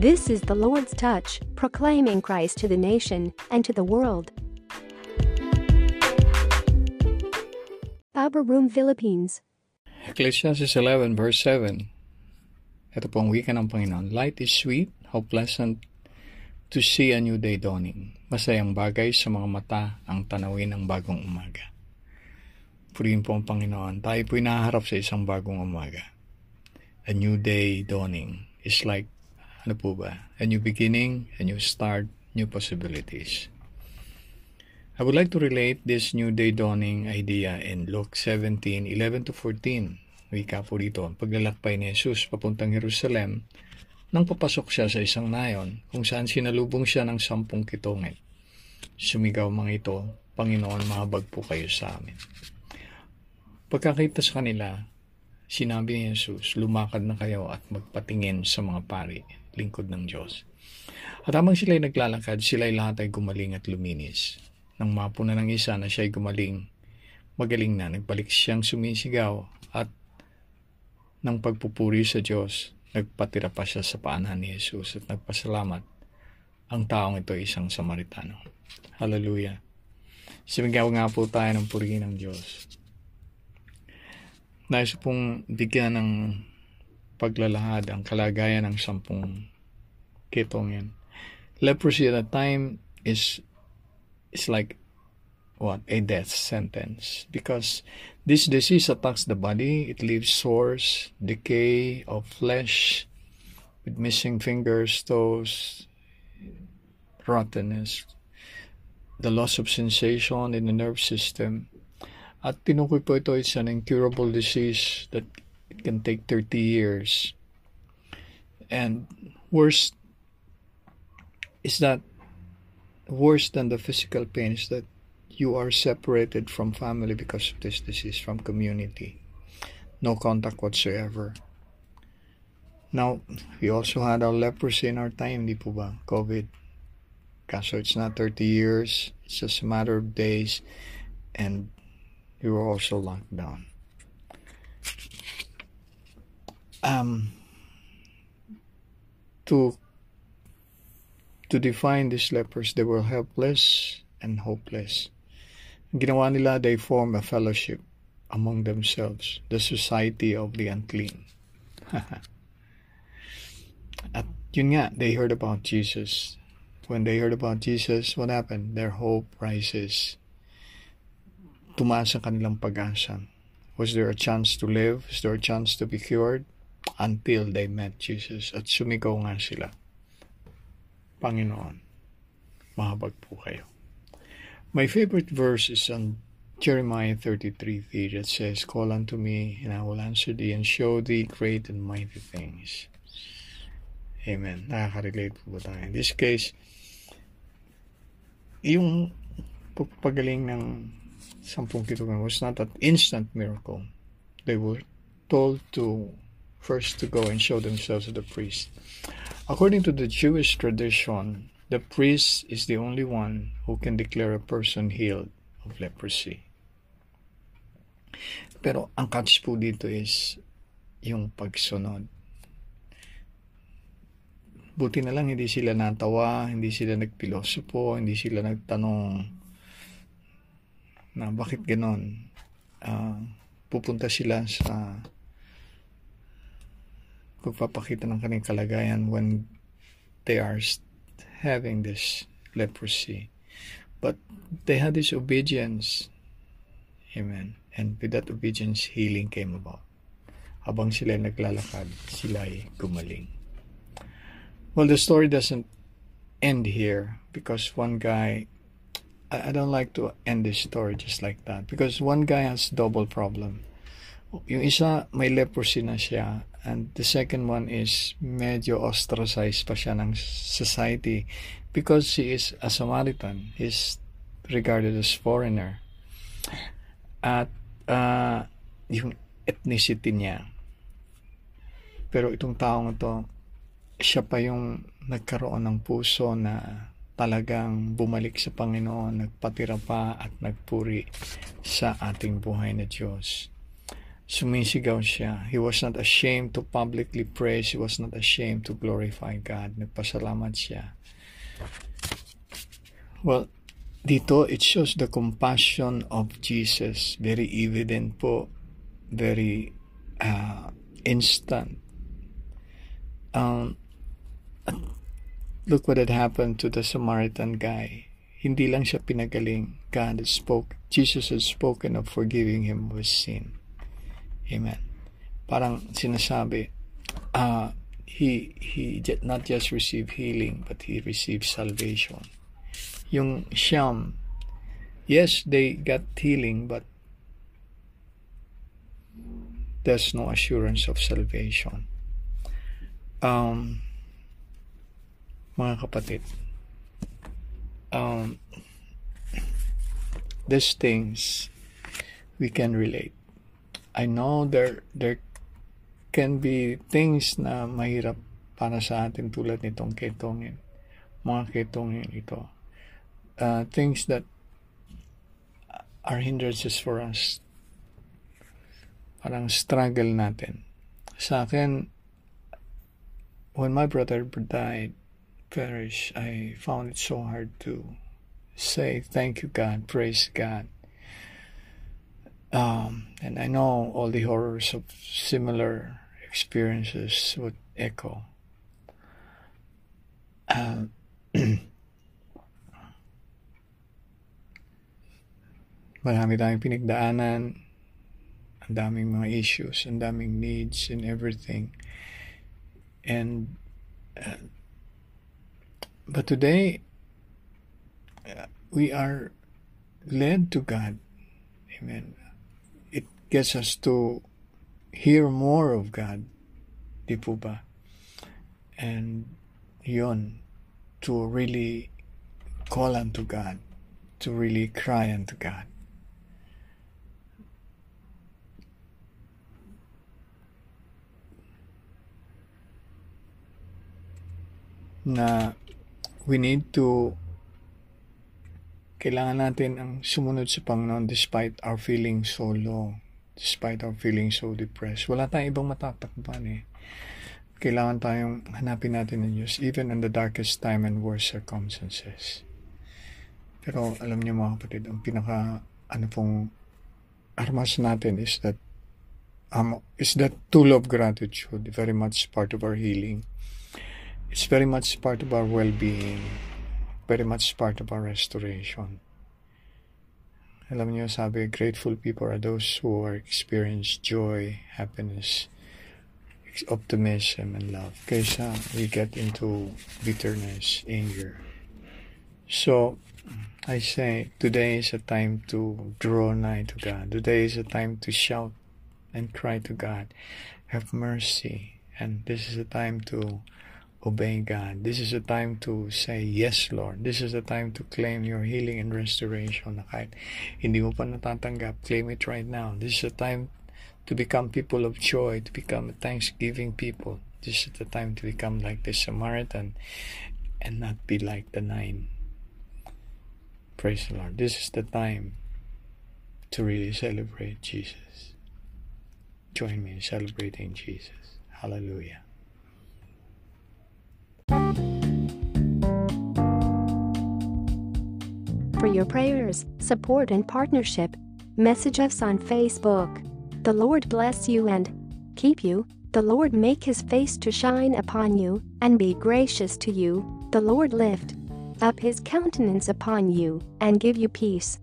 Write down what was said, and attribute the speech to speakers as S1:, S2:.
S1: This is the Lord's touch, proclaiming Christ to the nation and to the world. Power Room Philippines.
S2: Ecclesiastes 11 verse 7. Ito po ang wika ng Panginoon. Light is sweet, how pleasant to see a new day dawning. Masayang bagay sa mga mata ang tanawin ng bagong umaga. Purihin po ang Panginoon. Tayo naharap sa isang bagong umaga. A new day dawning is like, ano po ba? A new beginning, a new start, new possibilities. I would like to relate this new day dawning idea in Luke 17, 11 to 14. Wika po dito, paglalakbay ni Jesus papuntang Jerusalem, nang papasok siya sa isang nayon kung saan sinalubong siya ng sampung kitongit. Sumigaw mga ito, Panginoon, mahabag po kayo sa amin. Pagkakita sa kanila, sinabi ni Jesus, lumakad na kayo at magpatingin sa mga pari, lingkod ng Diyos. At habang sila'y naglalakad, sila'y lahat ay gumaling at luminis. Nang mapuna ng isa na siya'y gumaling, magaling na, nagbalik siyang sumisigaw at ng pagpupuri sa Diyos, Nagpatira pa siya sa paanan ni Jesus at nagpasalamat. Ang taong ito ay isang Samaritano. Hallelujah. Sumigaw nga po tayo ng purihin ng Diyos. Nais pong bigyan ng paglalahad ang kalagayan ng sampung kitong. Leprosy at that time is is like what a death sentence because this disease attacks the body it leaves sores decay of flesh with missing fingers toes rottenness the loss of sensation in the nerve system at tinukoy po ito is an incurable disease that it can take 30 years and worse is that worse than the physical pain is that you are separated from family because of this disease, from community. No contact whatsoever. Now, we also had our leprosy in our time, di po ba? COVID. Kaso it's not 30 years, it's just a matter of days, and we were also locked down. Um, to to define these lepers, they were helpless and hopeless. Ginawa nila, they form a fellowship among themselves, the society of the unclean. At yun nga, they heard about Jesus. When they heard about Jesus, what happened? Their hope rises. Tumaas ang kanilang pag-asa. Was there a chance to live? Was there a chance to be cured? Until they met Jesus at sumigaw nga sila. Panginoon, mahabag po kayo. My favorite verse is on Jeremiah 33 that says, Call unto me, and I will answer thee, and show thee great and mighty things. Amen. Nakaka-relate po ba tayo? In this case, yung pagpagaling ng sampung kitugan was not an instant miracle. They were told to first to go and show themselves to the priest. According to the Jewish tradition, The priest is the only one who can declare a person healed of leprosy. Pero ang catch po dito is yung pagsunod. Buti na lang hindi sila natawa, hindi sila nagpilosopo, hindi sila nagtanong na bakit ganon. Uh, pupunta sila sa pagpapakita ng kanilang kalagayan when they are having this leprosy. But they had this obedience. Amen. And with that obedience, healing came about. Habang sila naglalakad, sila ay gumaling. Well, the story doesn't end here because one guy, I, I don't like to end this story just like that because one guy has double problem. Yung isa, may leprosy na siya And the second one is medyo ostracized pa siya ng society because he is a Samaritan. He's regarded as foreigner. At uh, yung ethnicity niya. Pero itong taong ito, siya pa yung nagkaroon ng puso na talagang bumalik sa Panginoon, nagpatira pa at nagpuri sa ating buhay na Diyos. Sumisigaw siya. He was not ashamed to publicly praise. He was not ashamed to glorify God. Nagpasalamat siya. Well, dito it shows the compassion of Jesus. Very evident po. Very uh, instant. Um, look what had happened to the Samaritan guy. Hindi lang siya pinagaling. God had spoke. Jesus had spoken of forgiving him of his sin. Amen. Parang sinasabi, uh, he, he did not just receive healing, but he received salvation. Yung Sham, yes, they got healing, but there's no assurance of salvation. Um, mga kapatid, um, these things we can relate. I know there there can be things na mahirap para sa atin tulad nitong ketongin. Mga ketongin ito. Uh, things that are hindrances for us. Parang struggle natin. Sa akin, when my brother died, perish, I found it so hard to say thank you God, praise God um, and I know all the horrors of similar experiences would echo. Um, marami tayong pinagdaanan, ang daming mga issues, ang daming needs and everything. And uh, but today uh, we are led to God. Amen gets us to hear more of God. Di po ba? And yon to really call unto God, to really cry unto God. Na we need to kailangan natin ang sumunod sa Panginoon despite our feeling so low despite our feeling so depressed. Wala tayong ibang matatakpan eh. Kailangan tayong hanapin natin ng Diyos even in the darkest time and worst circumstances. Pero alam niyo mga kapatid, ang pinaka ano pong armas natin is that um, is that tool of gratitude very much part of our healing. It's very much part of our well-being, very much part of our restoration. Alam niyo, sabi, grateful people are those who are experience joy, happiness, optimism, and love. Kaysa we get into bitterness, anger. So, I say, today is a time to draw nigh to God. Today is a time to shout and cry to God, have mercy. And this is a time to obey God. This is a time to say, Yes, Lord. This is a time to claim your healing and restoration kahit hindi mo pa natatanggap, claim it right now. This is a time to become people of joy, to become a thanksgiving people. This is the time to become like the Samaritan and not be like the nine. Praise the Lord. This is the time to really celebrate Jesus. Join me in celebrating Jesus. Hallelujah.
S1: For your prayers, support, and partnership, message us on Facebook. The Lord bless you and keep you. The Lord make his face to shine upon you and be gracious to you. The Lord lift up his countenance upon you and give you peace.